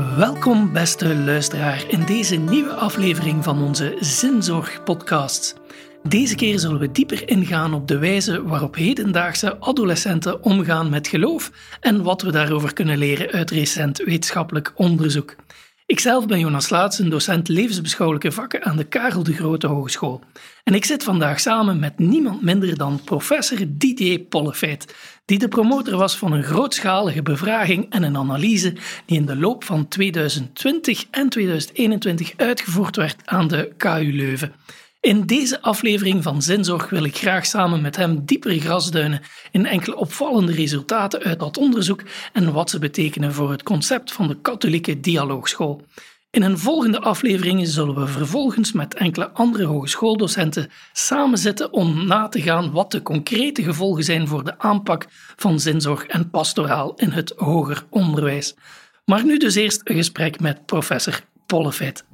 Welkom, beste luisteraar, in deze nieuwe aflevering van onze Zinzorg-podcast. Deze keer zullen we dieper ingaan op de wijze waarop hedendaagse adolescenten omgaan met geloof en wat we daarover kunnen leren uit recent wetenschappelijk onderzoek. Ikzelf ben Jonas Laatsen, docent levensbeschouwelijke vakken aan de Karel de Grote Hogeschool. En ik zit vandaag samen met niemand minder dan professor Didier Pollefeit, die de promotor was van een grootschalige bevraging en een analyse die in de loop van 2020 en 2021 uitgevoerd werd aan de KU Leuven. In deze aflevering van Zinzorg wil ik graag samen met hem dieper grasduinen in enkele opvallende resultaten uit dat onderzoek en wat ze betekenen voor het concept van de katholieke dialoogschool. In een volgende aflevering zullen we vervolgens met enkele andere hogeschooldocenten samenzitten om na te gaan wat de concrete gevolgen zijn voor de aanpak van zinzorg en pastoraal in het hoger onderwijs. Maar nu dus eerst een gesprek met professor Pollefeit.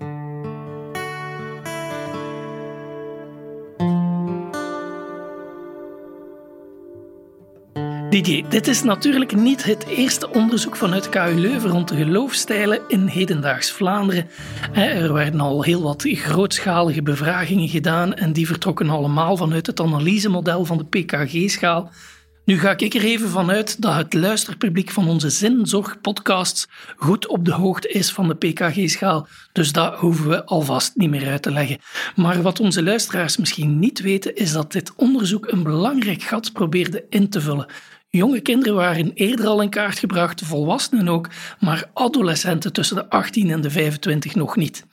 Didier, dit is natuurlijk niet het eerste onderzoek vanuit KU Leuven rond de geloofstijlen in hedendaags Vlaanderen. Er werden al heel wat grootschalige bevragingen gedaan en die vertrokken allemaal vanuit het analysemodel van de PKG-schaal. Nu ga ik er even vanuit dat het luisterpubliek van onze Zinzorg-podcasts goed op de hoogte is van de PKG-schaal, dus dat hoeven we alvast niet meer uit te leggen. Maar wat onze luisteraars misschien niet weten, is dat dit onderzoek een belangrijk gat probeerde in te vullen. Jonge kinderen waren eerder al in kaart gebracht, volwassenen ook, maar adolescenten tussen de 18 en de 25 nog niet.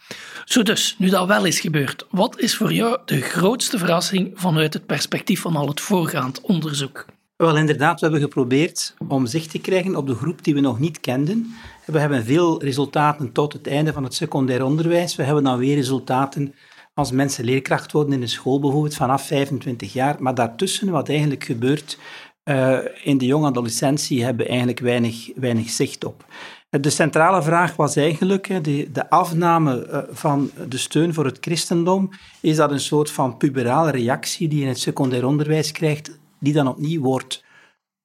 Zo dus, nu dat wel is gebeurd, wat is voor jou de grootste verrassing vanuit het perspectief van al het voorgaand onderzoek? Wel, inderdaad, we hebben geprobeerd om zicht te krijgen op de groep die we nog niet kenden. We hebben veel resultaten tot het einde van het secundair onderwijs. We hebben dan weer resultaten als mensen leerkracht worden in de school, bijvoorbeeld vanaf 25 jaar. Maar daartussen, wat eigenlijk gebeurt uh, in de jonge adolescentie, hebben eigenlijk weinig, weinig zicht op. De centrale vraag was eigenlijk de, de afname eh, van de steun voor het christendom. Is dat een soort van puberale reactie die je in het secundair onderwijs krijgt die dan opnieuw wordt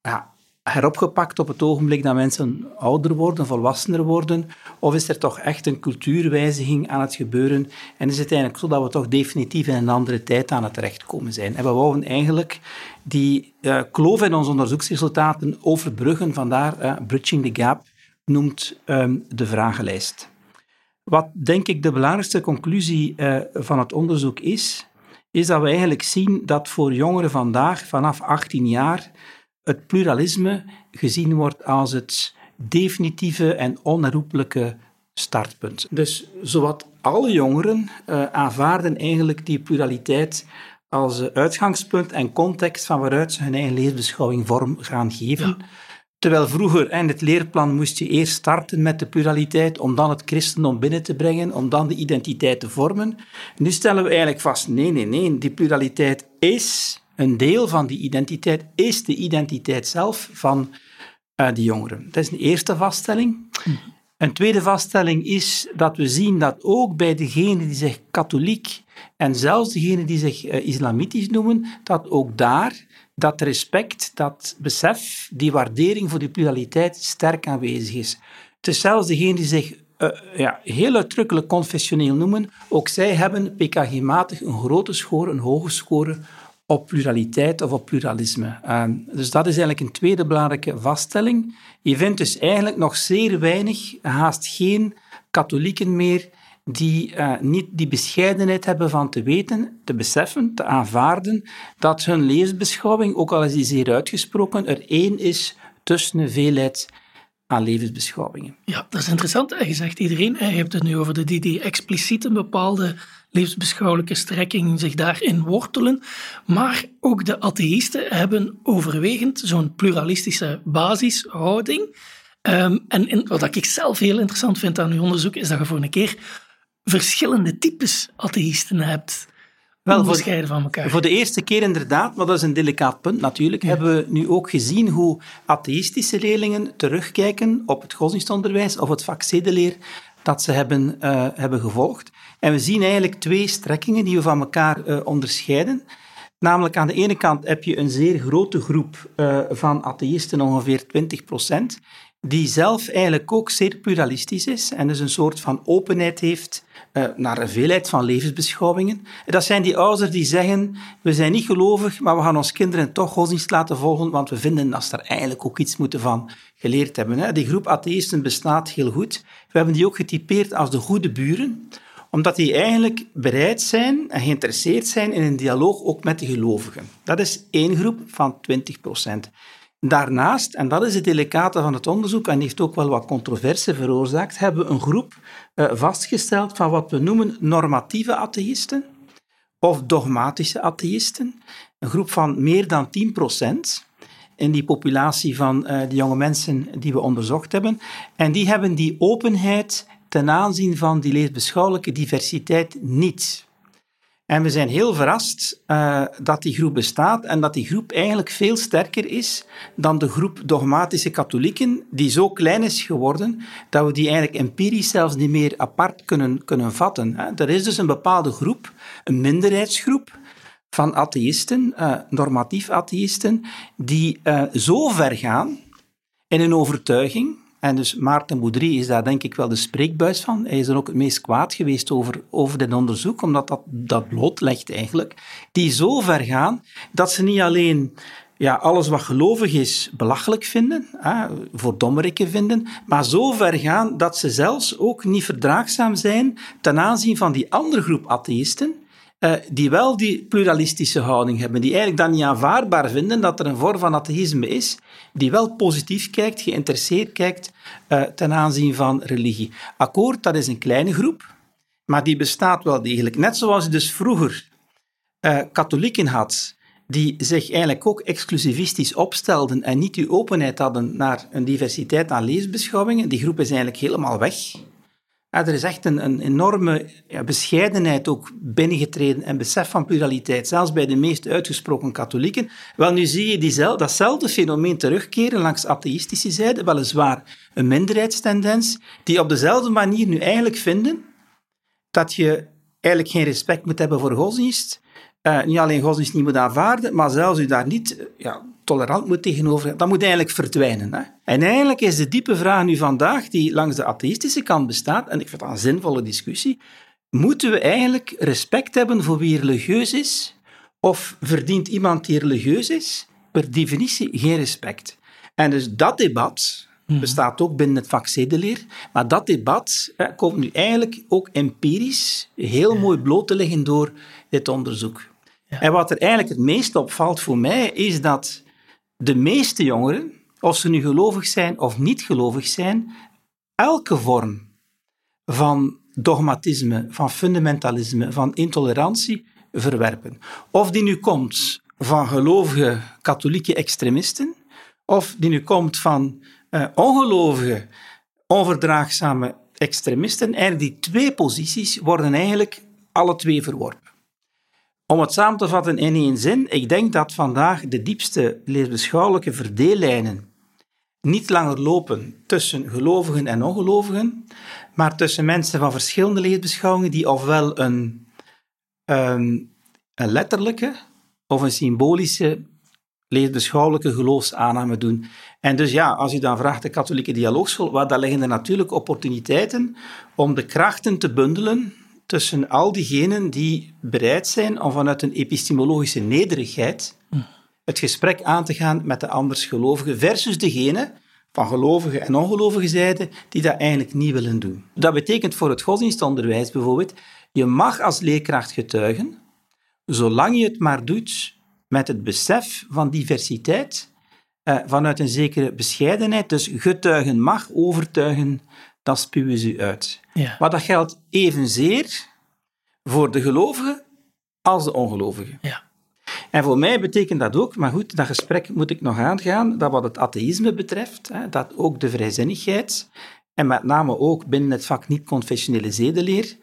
ja, heropgepakt op het ogenblik dat mensen ouder worden, volwassener worden? Of is er toch echt een cultuurwijziging aan het gebeuren? En is het eigenlijk zo dat we toch definitief in een andere tijd aan het terechtkomen zijn? En we wouden eigenlijk die uh, kloof in onze onderzoeksresultaten overbruggen, vandaar uh, Bridging the Gap noemt um, de vragenlijst. Wat denk ik de belangrijkste conclusie uh, van het onderzoek is, is dat we eigenlijk zien dat voor jongeren vandaag, vanaf 18 jaar, het pluralisme gezien wordt als het definitieve en onherroepelijke startpunt. Dus zowat alle jongeren uh, aanvaarden eigenlijk die pluraliteit als uitgangspunt en context van waaruit ze hun eigen levensbeschouwing vorm gaan geven. Terwijl vroeger in het leerplan moest je eerst starten met de pluraliteit, om dan het christendom binnen te brengen, om dan de identiteit te vormen. Nu stellen we eigenlijk vast, nee, nee, nee, die pluraliteit is een deel van die identiteit, is de identiteit zelf van uh, die jongeren. Dat is een eerste vaststelling. Een tweede vaststelling is dat we zien dat ook bij degenen die zich katholiek en zelfs degenen die zich uh, islamitisch noemen, dat ook daar dat respect, dat besef, die waardering voor die pluraliteit sterk aanwezig is. Het zelfs degenen die zich uh, ja, heel uitdrukkelijk confessioneel noemen, ook zij hebben PKG-matig een grote score, een hoge score op pluraliteit of op pluralisme. Uh, dus dat is eigenlijk een tweede belangrijke vaststelling. Je vindt dus eigenlijk nog zeer weinig, haast geen katholieken meer die uh, niet die bescheidenheid hebben van te weten, te beseffen, te aanvaarden dat hun levensbeschouwing, ook al is die zeer uitgesproken, er één is tussen een veelheid aan levensbeschouwingen. Ja, dat is interessant. Je zegt iedereen, je hebt het nu over de die, die expliciet een bepaalde levensbeschouwelijke strekking zich daarin wortelen. Maar ook de atheïsten hebben overwegend zo'n pluralistische basishouding. Um, en wat ik zelf heel interessant vind aan uw onderzoek, is dat je voor een keer verschillende types atheïsten hebt. Wel, voor, van elkaar. Voor de eerste keer inderdaad, maar dat is een delicaat punt natuurlijk, hebben we nu ook gezien hoe atheïstische leerlingen terugkijken op het godsdienstonderwijs of het vak zedeleer dat ze hebben, uh, hebben gevolgd. En we zien eigenlijk twee strekkingen die we van elkaar uh, onderscheiden. Namelijk aan de ene kant heb je een zeer grote groep uh, van atheïsten, ongeveer 20 procent, die zelf eigenlijk ook zeer pluralistisch is en dus een soort van openheid heeft uh, naar een veelheid van levensbeschouwingen. Dat zijn die ouders die zeggen, we zijn niet gelovig, maar we gaan ons kinderen toch godsdienst laten volgen, want we vinden dat ze daar eigenlijk ook iets moeten van geleerd hebben. Die groep atheïsten bestaat heel goed. We hebben die ook getypeerd als de goede buren, omdat die eigenlijk bereid zijn en geïnteresseerd zijn in een dialoog ook met de gelovigen. Dat is één groep van 20 procent. Daarnaast, en dat is het delicate van het onderzoek en heeft ook wel wat controverse veroorzaakt, hebben we een groep vastgesteld van wat we noemen normatieve atheïsten of dogmatische atheïsten. Een groep van meer dan 10 procent in die populatie van uh, de jonge mensen die we onderzocht hebben. En die hebben die openheid ten aanzien van die levensbeschouwelijke diversiteit niet. En we zijn heel verrast uh, dat die groep bestaat en dat die groep eigenlijk veel sterker is dan de groep dogmatische katholieken, die zo klein is geworden dat we die eigenlijk empirisch zelfs niet meer apart kunnen, kunnen vatten. Er is dus een bepaalde groep, een minderheidsgroep van atheïsten, uh, normatief atheïsten, die uh, zo ver gaan in een overtuiging en dus Maarten Boudry is daar denk ik wel de spreekbuis van. Hij is er ook het meest kwaad geweest over, over dit onderzoek, omdat dat, dat blootlegt eigenlijk. Die zo ver gaan dat ze niet alleen ja, alles wat gelovig is belachelijk vinden, hè, voor dommerikken vinden, maar zo ver gaan dat ze zelfs ook niet verdraagzaam zijn ten aanzien van die andere groep atheïsten, uh, die wel die pluralistische houding hebben, die eigenlijk dan niet aanvaardbaar vinden dat er een vorm van atheïsme is, die wel positief kijkt, geïnteresseerd kijkt uh, ten aanzien van religie. Akkoord, dat is een kleine groep, maar die bestaat wel degelijk. Net zoals je dus vroeger uh, katholieken had, die zich eigenlijk ook exclusivistisch opstelden en niet die openheid hadden naar een diversiteit aan levensbeschouwingen. Die groep is eigenlijk helemaal weg. Er is echt een, een enorme ja, bescheidenheid ook binnengetreden en besef van pluraliteit, zelfs bij de meest uitgesproken katholieken. Wel, nu zie je datzelfde fenomeen terugkeren langs atheïstische zijde, weliswaar een minderheidstendens, die op dezelfde manier nu eigenlijk vinden dat je eigenlijk geen respect moet hebben voor godsdienst, uh, niet alleen godsdienst niet moet aanvaarden, maar zelfs u daar niet eh, ja, tolerant moet tegenover Dat moet eigenlijk verdwijnen. Hè? En eigenlijk is de diepe vraag nu vandaag, die langs de atheïstische kant bestaat, en ik vind dat een zinvolle discussie, moeten we eigenlijk respect hebben voor wie religieus is? Of verdient iemand die religieus is per definitie geen respect? En dus dat debat mhm. bestaat ook binnen het vak zedeleer, maar dat debat hè, komt nu eigenlijk ook empirisch heel mooi bloot te liggen door dit onderzoek. En wat er eigenlijk het meest opvalt voor mij, is dat de meeste jongeren, of ze nu gelovig zijn of niet gelovig zijn, elke vorm van dogmatisme, van fundamentalisme, van intolerantie verwerpen. Of die nu komt van gelovige katholieke extremisten, of die nu komt van uh, ongelovige, onverdraagzame extremisten. Eigenlijk die twee posities worden eigenlijk alle twee verworpen. Om het samen te vatten in één zin, ik denk dat vandaag de diepste levensbeschouwelijke verdeellijnen niet langer lopen tussen gelovigen en ongelovigen, maar tussen mensen van verschillende levensbeschouwingen die ofwel een, een, een letterlijke of een symbolische levensbeschouwelijke geloofsaanname doen. En dus ja, als u dan vraagt de katholieke dialoogschool, waar daar liggen er natuurlijk opportuniteiten om de krachten te bundelen tussen al diegenen die bereid zijn om vanuit een epistemologische nederigheid het gesprek aan te gaan met de andersgelovigen versus degene van gelovige en ongelovige zijde die dat eigenlijk niet willen doen. Dat betekent voor het godsdienstonderwijs bijvoorbeeld, je mag als leerkracht getuigen, zolang je het maar doet met het besef van diversiteit, eh, vanuit een zekere bescheidenheid. Dus getuigen mag, overtuigen dat spuwen ze uit. Ja. Maar dat geldt evenzeer voor de gelovigen als de ongelovigen. Ja. En voor mij betekent dat ook, maar goed, dat gesprek moet ik nog aangaan, dat wat het atheïsme betreft, hè, dat ook de vrijzinnigheid, en met name ook binnen het vak niet-confessionele zedeleer,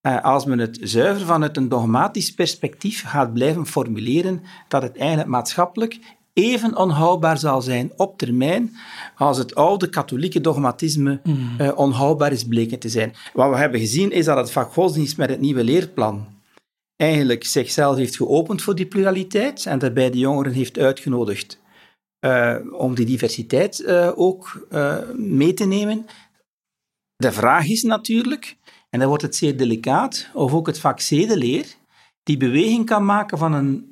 eh, als men het zuiver vanuit een dogmatisch perspectief gaat blijven formuleren, dat het eigenlijk maatschappelijk even onhoudbaar zal zijn op termijn als het oude katholieke dogmatisme mm. uh, onhoudbaar is bleken te zijn. Wat we hebben gezien is dat het vak godsdienst met het nieuwe leerplan eigenlijk zichzelf heeft geopend voor die pluraliteit en daarbij de jongeren heeft uitgenodigd uh, om die diversiteit uh, ook mee te nemen. De vraag is natuurlijk, en dan wordt het zeer delicaat, of ook het vak zedeleer die beweging kan maken van een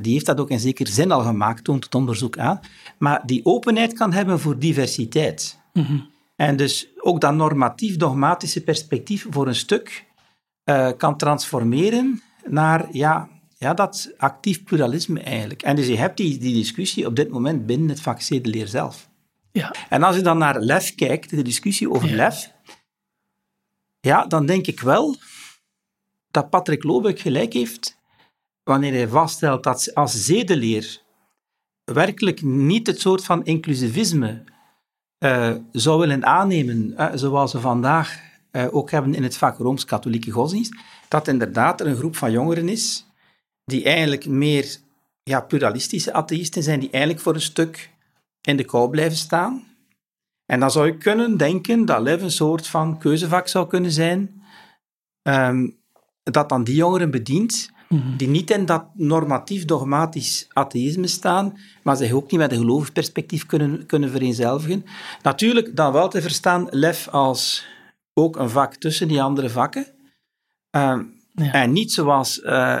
die heeft dat ook in zekere zin al gemaakt, toont het onderzoek aan, maar die openheid kan hebben voor diversiteit. Mm -hmm. En dus ook dat normatief-dogmatische perspectief voor een stuk uh, kan transformeren naar ja, ja, dat actief pluralisme eigenlijk. En dus je hebt die, die discussie op dit moment binnen het vak zedeleer zelf. Ja. En als je dan naar lef kijkt, de discussie over ja. lef, ja, dan denk ik wel dat Patrick Lobeck gelijk heeft wanneer hij vaststelt dat als zedeleer werkelijk niet het soort van inclusivisme uh, zou willen aannemen, uh, zoals we vandaag uh, ook hebben in het vak Rooms-Katholieke Godsdienst, dat inderdaad er een groep van jongeren is die eigenlijk meer ja, pluralistische atheïsten zijn, die eigenlijk voor een stuk in de kou blijven staan. En dan zou je kunnen denken dat LEV een soort van keuzevak zou kunnen zijn, um, dat dan die jongeren bedient, mhm. die niet in dat normatief dogmatisch atheïsme staan, maar zich ook niet met een gelovig perspectief kunnen, kunnen vereenzelvigen. Natuurlijk dan wel te verstaan LEF als ook een vak tussen die andere vakken. Um, en niet zoals uh,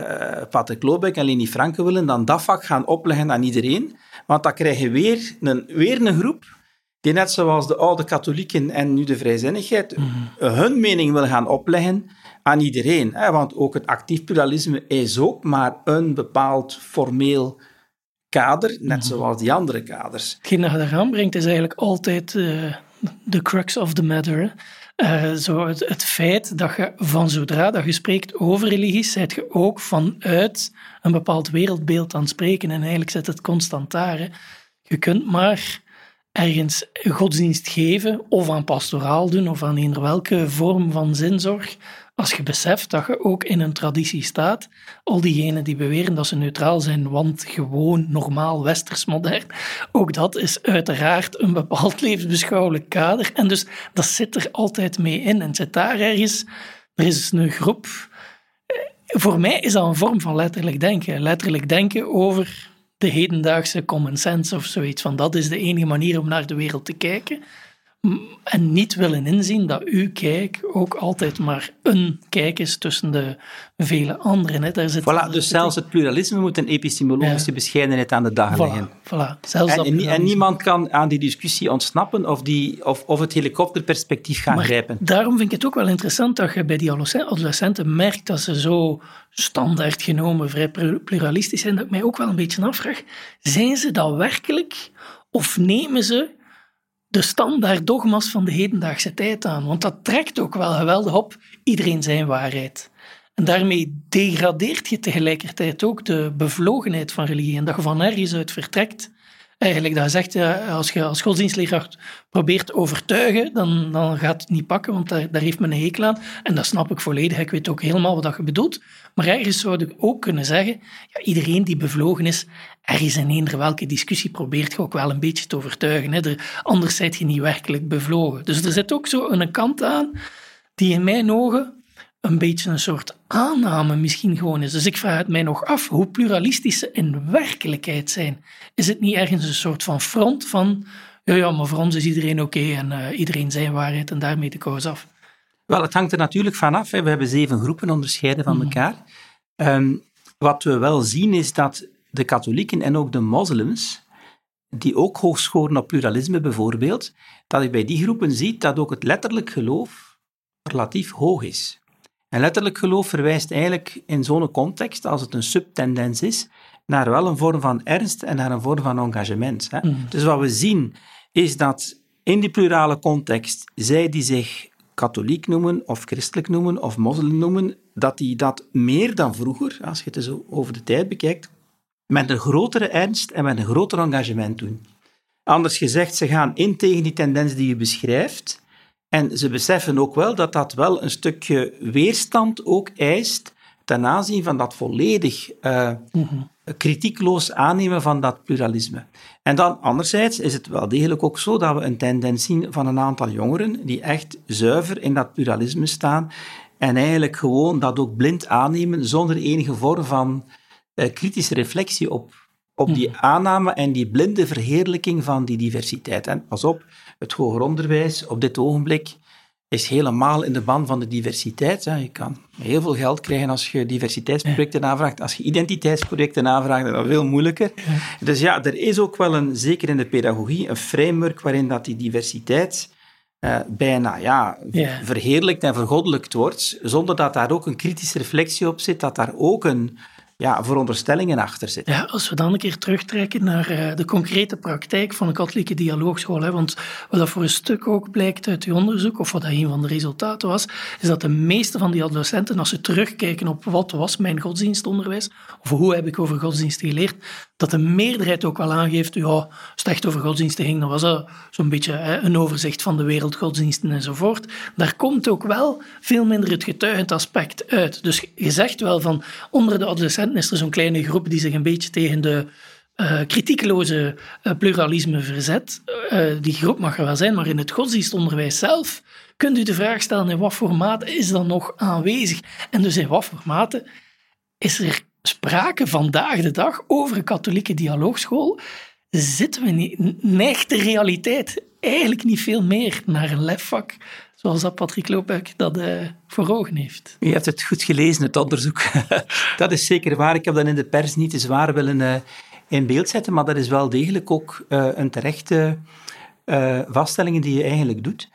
Patrick Lobeck en Leni Franke willen, dan dat vak gaan opleggen aan iedereen. Want dan krijg je weer een, weer een groep die net zoals de oude katholieken en nu de vrijzinnigheid mhm. hun mening wil gaan opleggen aan iedereen. Hè? Want ook het actief pluralisme is ook maar een bepaald formeel kader, net mhm. zoals die andere kaders. Hetgeen dat je eraan brengt is eigenlijk altijd uh, de crux of the matter. Uh, zo het, het, feit dat je van zodra dat je spreekt over religie, zijt je ook vanuit een bepaald wereldbeeld aan het spreken. En eigenlijk zit het constant daar. Je kunt maar ergens godsdienst geven, of aan pastoraal doen, of aan eender welke vorm van zinzorg, als je beseft dat je ook in een traditie staat, al diegenen die beweren dat ze neutraal zijn, want gewoon normaal westers modern, ook dat is uiteraard een bepaald levensbeschouwelijk kader. En dus dat zit er altijd mee in. En zit daar ergens, er is een groep. Eh, voor mij is dat een vorm van letterlijk denken. Letterlijk denken over de hedendaagse common sense of zoiets. Van dat is de enige manier om naar de wereld te kijken en niet willen inzien dat uw kijk ook altijd maar een kijk is tussen de vele anderen. Hè. Daar zit voilà, dus zelfs het pluralisme moet een epistemologische bescheidenheid aan de dag leggen. Voilà, zelfs en, en, niemand kan aan die discussie ontsnappen of, die, of, of het helikopterperspectief gaan grijpen. Daarom vind ik het ook wel interessant dat je bij die adolescenten merkt dat ze zo standaard genomen vrij pluralistisch zijn, dat ik mij ook wel een beetje afvraag, zijn ze dat werkelijk of nemen ze de standaard dogma's van de hedendaagse tijd aan. Want dat trekt ook wel geweldig op iedereen zijn waarheid. En daarmee degradeert je tegelijkertijd ook de bevlogenheid van religie. En dat je van ergens uit vertrekt eigenlijk dat zegt, als je als godsdienstleerkracht probeert overtuigen, dan, dan gaat het niet pakken, want daar, daar heeft men een hekel aan. En dat snap ik volledig. Ik weet ook helemaal wat je bedoelt. Maar ergens zou ik ook kunnen zeggen, ja, iedereen die bevlogen is, ergens in eender welke discussie probeert je ook wel een beetje te overtuigen. Hè. Er, anders zijt je niet werkelijk bevlogen. Dus er zit ook zo een kant aan die in mijn ogen een beetje een soort aanname misschien gewoon is. Dus ik vraag het mij nog af hoe pluralistisch ze in werkelijkheid zijn. Is het niet ergens een soort van front van, ja, ja maar voor ons is iedereen oké en uh, iedereen zijn waarheid en daarmee de koos af? Wel, het hangt er natuurlijk vanaf. We hebben zeven groepen onderscheiden van mhm. elkaar. Um, wat we wel zien is dat de katholieken en ook de moslims, die ook hoog scoren op pluralisme bijvoorbeeld, dat je bij die groepen ziet dat ook het letterlijk geloof relatief hoog is. En letterlijk geloof verwijst eigenlijk in zo'n context, als het een subtendens is, naar wel een vorm van ernst en naar een vorm van engagement. Hè. Mm. Dus wat we zien is dat in die plurale context, zij die zich katholiek noemen, of christelijk noemen, of moslim noemen, dat die dat meer dan vroeger, als je het zo over de tijd bekijkt, met een grotere ernst en met een groter engagement doen. Anders gezegd, ze gaan in tegen die tendens die je beschrijft, en ze beseffen ook wel dat dat wel een stukje weerstand ook eist ten aanzien van dat volledig uh, kritiekloos aannemen van dat pluralisme. En dan anderzijds is het wel degelijk ook zo dat we een tendens zien van een aantal jongeren die echt zuiver in dat pluralisme staan en eigenlijk gewoon dat ook blind aannemen zonder enige vorm van uh, kritische reflectie op, op die aanname en die blinde verheerlijking van die diversiteit. En pas op, het hoger onderwijs op dit ogenblik is helemaal in de ban van de diversiteit. Je kan heel veel geld krijgen als je diversiteitsprojecten aanvraagt. Als je identiteitsprojecten aanvraagt, dan is dat veel moeilijker. Dus ja, er is ook wel een, zeker in de pedagogie, een framework waarin dat die diversiteit uh, bijna ja, verheerlijkt en vergoddelijkt wordt, zonder dat daar ook een kritische reflectie op zit, dat daar ook een, ja, veronderstellingen achter zitten. Ja, als we dan een keer terugtrekken naar uh, de concrete praktijk van de katholieke dialoogschool, hè, want wat dat voor een stuk ook blijkt uit uw onderzoek, of wat dat een van de resultaten was, is dat de meeste van die adolescenten, als ze terugkijken op wat was mijn godsdienstonderwijs, of hoe heb ik over godsdiensten geleerd, dat de meerderheid ook wel aangeeft, ja, als het echt over godsdiensten ging, dan was dat zo'n beetje een overzicht van de wereldgodsdiensten enzovoort. Daar komt ook wel veel minder het getuigend aspect uit. Dus je zegt wel van, onder de adolescenten is er zo'n kleine groep die zich een beetje tegen de uh, kritiekloze uh, pluralisme verzet. Uh, die groep mag er wel zijn, maar in het godsdienstonderwijs zelf kunt u de vraag stellen in wat voor mate is dat nog aanwezig? En dus in wat voor mate is er sprake vandaag de dag over een katholieke dialoogschool? Zitten we niet, neigt de realiteit eigenlijk niet veel meer naar een lefvak zoals dat Patrick Loopek dat uh, voor ogen heeft. U hebt het goed gelezen, het onderzoek. dat is zeker waar. Ik heb dat in de pers niet te zwaar willen uh, in beeld zetten, maar dat is wel degelijk ook uh, een terechte vaststelling die je eigenlijk doet.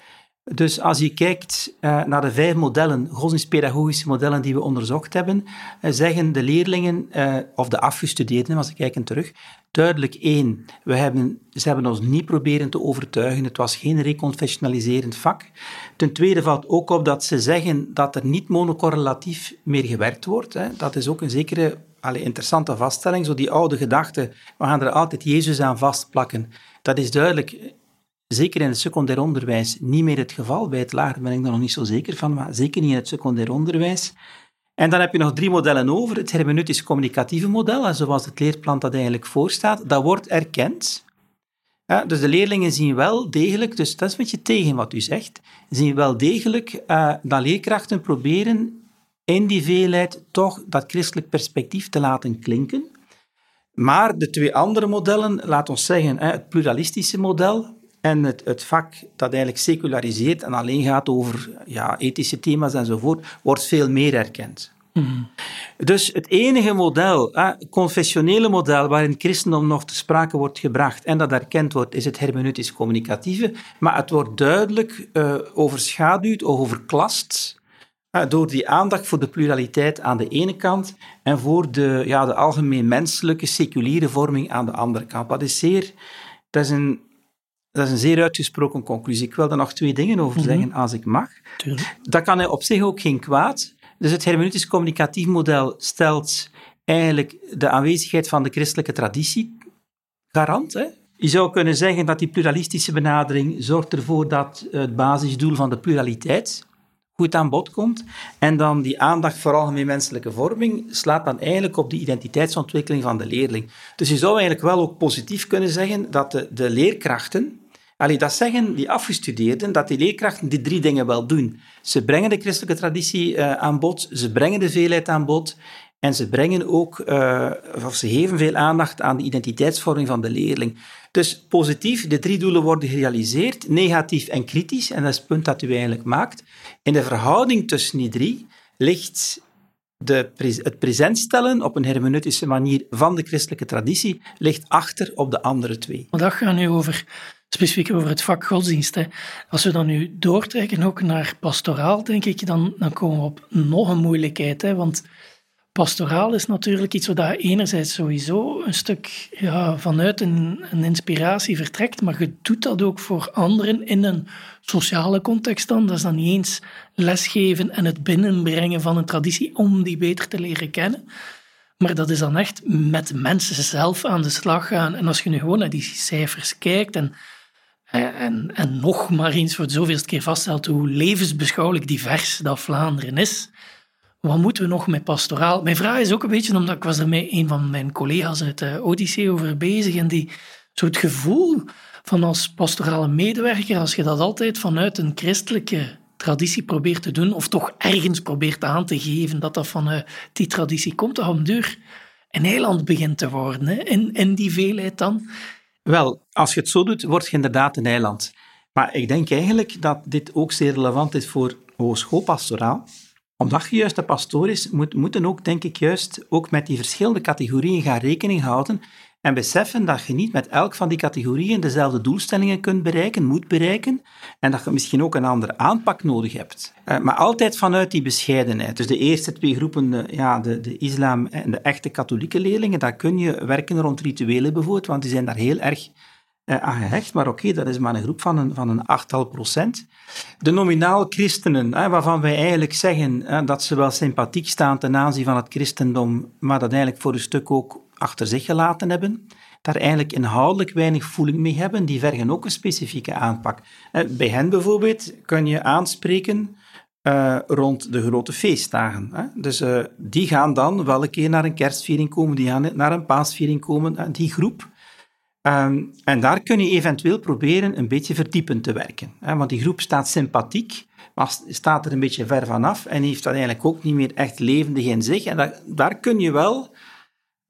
Dus als je kijkt uh, naar de vijf modellen, godsdienstpedagogische modellen die we onderzocht hebben, uh, zeggen de leerlingen, uh, of de afgestudeerden, als ik kijken terug, duidelijk één, we hebben, ze hebben ons niet proberen te overtuigen, het was geen reconfessionaliserend vak. Ten tweede valt ook op dat ze zeggen dat er niet monocorrelatief meer gewerkt wordt. Hè. Dat is ook een zekere allez, interessante vaststelling, zo die oude gedachte, we gaan er altijd Jezus aan vastplakken. Dat is duidelijk zeker in het secundair onderwijs niet meer het geval. Bij het lager ben ik daar nog niet zo zeker van, maar zeker niet in het secundair onderwijs. En dan heb je nog drie modellen over. Het hermeneutisch communicatieve model, zoals het leerplan dat eigenlijk voorstaat, dat wordt erkend. Dus de leerlingen zien wel degelijk, dus dat is een beetje tegen wat u zegt, zien wel degelijk uh, dat leerkrachten proberen in die veelheid toch dat christelijk perspectief te laten klinken. Maar de twee andere modellen, laat ons zeggen, het pluralistische model, en het, het, vak dat eigenlijk seculariseert en alleen gaat over ja, ethische thema's enzovoort, wordt veel meer erkend. Mm. Dus het enige model, het confessionele model, waarin christendom nog te sprake wordt gebracht en dat erkend wordt, is het hermeneutisch-communicatieve. Maar het wordt duidelijk uh, overschaduwd of overklast uh, door die aandacht voor de pluraliteit aan de ene kant en voor de, ja, de algemeen menselijke, seculiere vorming aan de andere kant. Dat is zeer... Dat is een dat is een zeer uitgesproken conclusie. Ik wil er nog twee dingen over mhm. zeggen, als ik mag. Tuurlijk. Dat kan op zich ook geen kwaad. Dus het hermeneutisch communicatief model stelt eigenlijk de aanwezigheid van de christelijke traditie garant. Hè? Je zou kunnen zeggen dat die pluralistische benadering zorgt ervoor dat het basisdoel van de pluraliteit goed aan bod komt. En dan die aandacht voor algemeen menselijke vorming slaat dan eigenlijk op de identiteitsontwikkeling van de leerling. Dus je zou eigenlijk wel ook positief kunnen zeggen dat de, de leerkrachten Allee, dat zeggen die afgestudeerden, dat die leerkrachten die drie dingen wel doen. Ze brengen de christelijke traditie uh, aan bod, ze brengen de veelheid aan bod en ze brengen ook, uh, of ze geven veel aandacht aan de identiteitsvorming van de leerling. Dus positief, de drie doelen worden gerealiseerd, negatief en kritisch, en dat is het punt dat u eigenlijk maakt. In de verhouding tussen die drie ligt de, het presentstellen op een hermeneutische manier van de christelijke traditie ligt achter op de andere twee. Dat gaat nu over specifiek over het vak godsdienst. Hè. Als we dan nu doortrekken ook naar pastoraal, denk ik, dan, dan komen we op nog een moeilijkheid. Hè, want pastoraal is natuurlijk iets wat enerzijds sowieso een stuk ja, vanuit een, een, inspiratie vertrekt, maar je doet dat ook voor anderen in een sociale context dan. Dat is dan niet eens lesgeven en het binnenbrengen van een traditie om die beter te leren kennen. Maar dat is dan echt met mensen zelf aan de slag gaan. En als je nu gewoon naar die cijfers kijkt en en, en nog maar eens voor de zoveelste keer vaststelt hoe levensbeschouwelijk divers dat Vlaanderen is. Wat moeten we nog met pastoraal? Mijn vraag is ook een beetje, omdat ik was er met een van mijn collega's uit de Odyssee over bezig en die soort gevoel van als pastorale medewerker, als je dat altijd vanuit een christelijke traditie probeert te doen, of toch ergens probeert aan te geven dat dat van die traditie komt, dan op duur een eiland begint te worden, in die veelheid dan? Wel, als je het zo doet, word je inderdaad een eiland. Maar ik denk eigenlijk dat dit ook zeer relevant is voor hogeschoolpastoraal. Omdat je juist de pastoor is, moet, moeten ook, denk ik, juist ook met die verschillende categorieën gaan rekening houden en beseffen dat je niet met elk van die categorieën dezelfde doelstellingen kunt bereiken, moet bereiken, en dat je misschien ook een andere aanpak nodig hebt. Eh, maar altijd vanuit die bescheidenheid. Dus de eerste twee groepen, de, ja, de, de islam en de echte katholieke leerlingen, daar kun je werken rond rituelen bijvoorbeeld, want die zijn daar heel erg uh, aan gehecht. Maar oké, dat is maar een groep van een, van een achttal procent. De nominaal christenen, waarvan wij eigenlijk zeggen dat ze wel sympathiek staan ten aanzien van het christendom, maar dat eigenlijk voor een stuk ook achter zich gelaten hebben, daar eigenlijk inhoudelijk weinig voeling mee hebben, die vergen ook een specifieke aanpak. Eh, bij hen bijvoorbeeld kun je aanspreken uh, rond de grote feestdagen. Hè. Dus uh, die gaan dan wel een keer naar een kerstviering komen, die gaan naar een paasviering komen, die groep. Um, en daar kun je eventueel proberen een beetje verdiepend te werken. Hè, want die groep staat sympathiek, maar staat er een beetje ver vanaf en heeft dat eigenlijk ook niet meer echt levendig in zich. En dat, daar kun je wel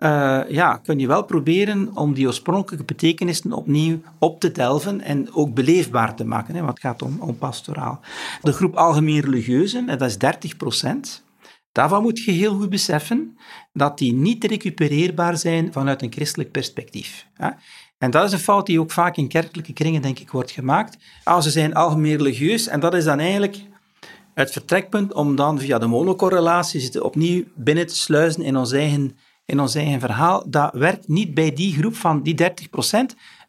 uh, ja, kun je wel proberen om die oorspronkelijke betekenissen opnieuw op te delven en ook beleefbaar te maken, hè, want het gaat om, om pastoraal. De groep algemeen religieuzen, dat is 30 procent. Daarvan moet je heel goed beseffen dat die niet recupereerbaar zijn vanuit een christelijk perspectief. En dat is een fout die ook vaak in kerkelijke kringen, denk ik, wordt gemaakt. Ah, ze zijn algemeen religieus en dat is dan eigenlijk het vertrekpunt om dan via de monocorrelatie opnieuw binnen te sluizen in ons eigen in ons eigen verhaal, dat werkt niet bij die groep van die 30%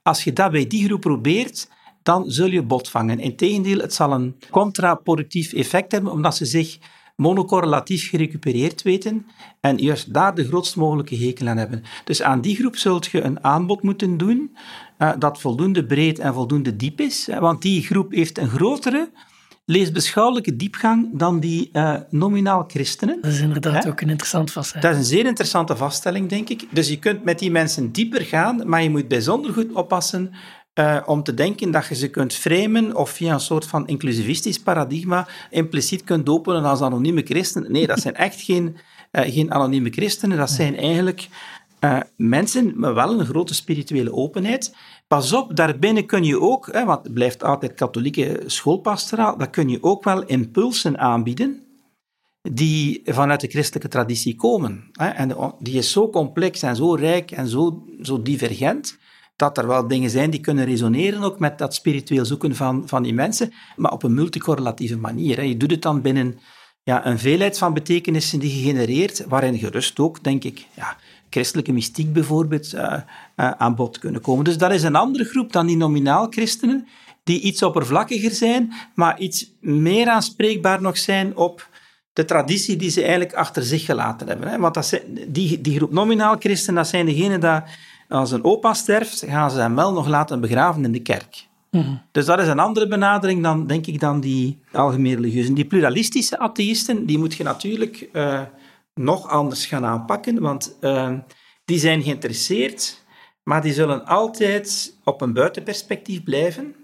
Als je dat bij die groep probeert, dan zul je bot vangen. Integendeel, het zal een contraproductief effect hebben, omdat ze zich monocorrelatief gerecupereerd weten en juist daar de grootst mogelijke hekel aan hebben. Dus aan die groep zult je een aanbod moeten doen uh, dat voldoende breed en voldoende diep is, want die groep heeft een grotere leesbeschouwelijke diepgang dan die uh, nominaal christenen. Dat is inderdaad ook een interessant vaststelling. Dat is een zeer interessante vaststelling, denk ik. Dus je kunt met die mensen dieper gaan, maar je moet bijzonder goed oppassen uh, om te denken dat je ze kunt framen of via een soort van inclusivistisch paradigma impliciet kunt openen als anonieme christenen. Nee, dat zijn echt geen, uh, geen anonieme christenen. Dat zijn eigenlijk mensen met wel een grote spirituele openheid. Pas op, daarbinnen kun je ook, hè, want het blijft altijd katholieke schoolpastoraal, dan kun je ook wel impulsen aanbieden die vanuit de christelijke traditie komen. Hè. En die is zo complex en zo rijk en zo, zo divergent, dat er wel dingen zijn die kunnen resoneren ook met dat spiritueel zoeken van, van die mensen, maar op een multicorrelatieve manier. Hè. Je doet het dan binnen ja, een veelheid van betekenissen die je genereert, waarin gerust ook, denk ik, ja, christelijke mystiek bijvoorbeeld uh, uh, aan bod kunnen komen. Dus dat is een andere groep dan die nominaal christenen, die iets oppervlakkiger zijn, maar iets meer aanspreekbaar nog zijn op de traditie die ze eigenlijk achter zich gelaten hebben. Hè. Want dat zijn, die, die groep nominaal christenen, dat zijn degenen die als een opa sterft, gaan ze hem wel nog laten begraven in de kerk. Mhm. Dus dat is een andere benadering dan, denk ik, dan die algemeen religieuzen. Die pluralistische atheïsten, die moet je natuurlijk... Uh, nog anders gaan aanpakken, want uh, die zijn geïnteresseerd, maar die zullen altijd op een buitenperspectief blijven.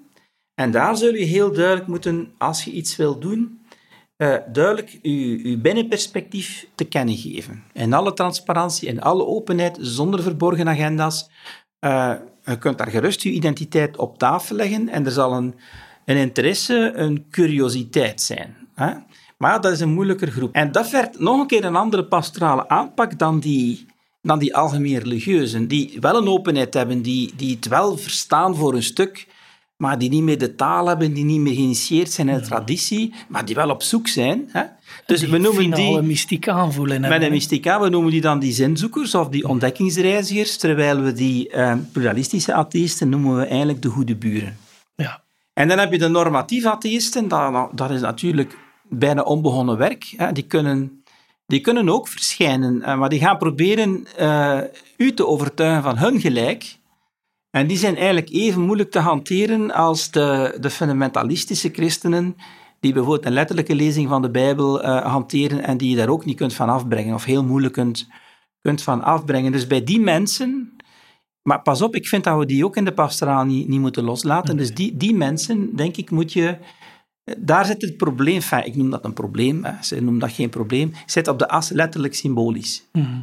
En daar zul je heel duidelijk moeten, als je iets wil doen, uh, duidelijk je, binnenperspectief te kennen geven. In alle transparantie, in alle openheid, zonder verborgen agenda's. Uh, je kunt daar gerust je identiteit op tafel leggen en er zal een, een interesse, een curiositeit zijn. Maar dat is een moeilijker groep. En dat vergt nog een keer een andere pastorale aanpak dan die, dan die algemeen religieuzen, die wel een openheid hebben, die, die het wel verstaan voor een stuk, maar die niet meer de taal hebben, die niet meer geïnitieerd zijn in de traditie, maar die wel op zoek zijn. Hè? Dus we noemen die... een mystiek aanvoelen. Met een mystiek aan, we noemen die dan die zinzoekers of die ontdekkingsreizigers, terwijl we die uh, pluralistische atheïsten noemen we eigenlijk de goede buren. Ja. En dan heb je de normatieve atheïsten, dat, dat is natuurlijk bijna onbegonnen werk. Hè. Die, kunnen, die kunnen ook verschijnen, eh, maar die gaan proberen uh, u te overtuigen van hun gelijk. En die zijn eigenlijk even moeilijk te hanteren als de, de fundamentalistische christenen, die bijvoorbeeld een letterlijke lezing van de Bijbel uh, hanteren en die je daar ook niet kunt van afbrengen, of heel moeilijk kunt, kunt van afbrengen. Dus bij die mensen, maar pas op, ik vind dat we die ook in de pastoraal niet, niet moeten loslaten. Dus die, die mensen, denk ik, moet je daar zit het probleem, enfin, ik noem dat een probleem, hè. ze noemen dat geen probleem, zit op de as letterlijk symbolisch. Mhm.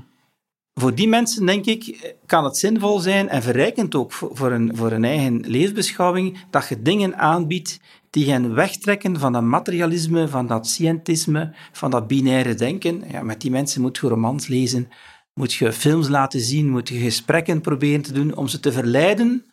voor die mensen, denk ik, kan het zinvol zijn en verrijkend ook voor een, voor een eigen levensbeschouwing, dat je dingen aanbiedt die hen wegtrekken van dat materialisme, van dat scientisme, van dat binaire denken. Ja, met die mensen moet je romans lezen, moet je films laten zien, moet je gesprekken proberen te doen om ze te verleiden,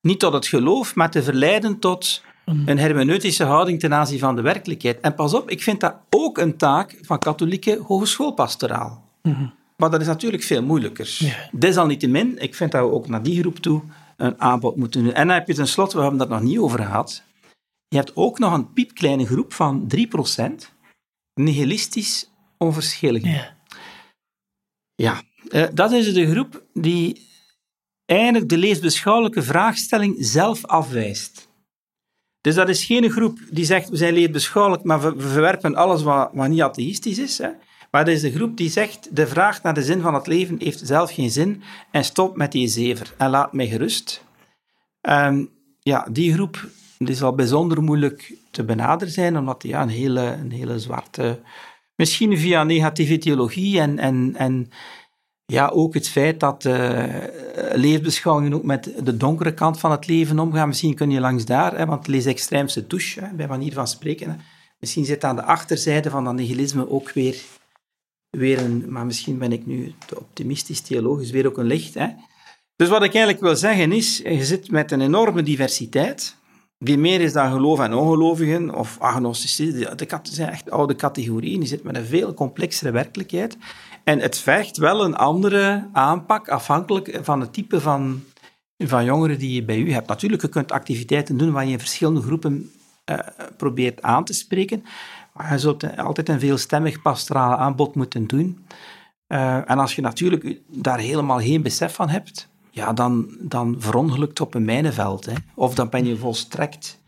niet tot het geloof, maar te verleiden tot een hermeneutische houding ten aanzien van de werkelijkheid. En pas op, ik vind dat ook een taak van katholieke hogeschoolpastoraal. Mm Maar dat is natuurlijk veel moeilijker. Ja. Desalniettemin, ik vind dat we ook naar die groep toe een aanbod moeten doen. En dan heb je tenslotte, we hebben dat nog niet over gehad, je hebt ook nog een piepkleine groep van 3%, nihilistisch onverschillig. Ja. ja, eh, dat is de groep die eigenlijk de leesbeschouwelijke vraagstelling zelf afwijst. Dus dat is geen groep die zegt, we zijn maar we verwerpen alles wat, wat niet atheïstisch is. Hè. Maar dat is de groep die zegt, de vraag naar de zin van het leven heeft zelf geen zin en stop met die zever en laat mij gerust. Um, ja, die groep die zal bijzonder moeilijk te benaderen zijn, omdat die ja, een, hele, een hele zwarte... Misschien via negatieve theologie en, en, en ja, ook het feit dat uh, levensbeschouwingen ook met de donkere kant van het leven omgaan. Misschien kun je langs daar, hè, want lees extreemste douche, hè, bij manier van spreken. Misschien zit aan de achterzijde van dat nihilisme ook weer, weer een... Maar misschien ben ik nu te optimistisch theologisch, weer ook een licht. Hè. Dus wat ik eigenlijk wil zeggen is, je zit met een enorme diversiteit die meer is dan geloof en ongelovigen of agnostici. Dat zijn echt oude categorieën. Die zitten met een veel complexere werkelijkheid. En het vergt wel een andere aanpak, afhankelijk van het type van, van jongeren die je bij u hebt. Natuurlijk, je kunt activiteiten doen waar je verschillende groepen uh, probeert aan te spreken, maar je zult altijd een veelstemmig pastoraal aanbod moeten doen. Uh, en als je natuurlijk daar helemaal geen besef van hebt, ja, dan, dan verongelukt op een mijnenveld. Hè. Of dan ben je volstrekt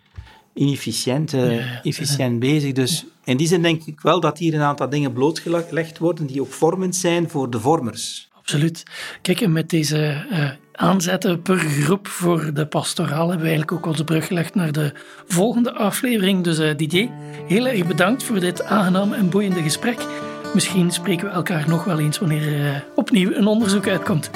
inefficiënt, uh, efficiënt bezig. Dus in die zin denk ik wel dat hier een aantal dingen blootgelegd worden die ook vormend zijn voor de vormers. Absoluut. Kijk, en met deze uh, aanzetten per groep voor de pastoraal hebben we eigenlijk ook onze brug gelegd naar de volgende aflevering. Dus uh, Didier, heel erg bedankt voor dit aangename en boeiende gesprek. Misschien spreken we elkaar nog wel eens wanneer er opnieuw een onderzoek uitkomt.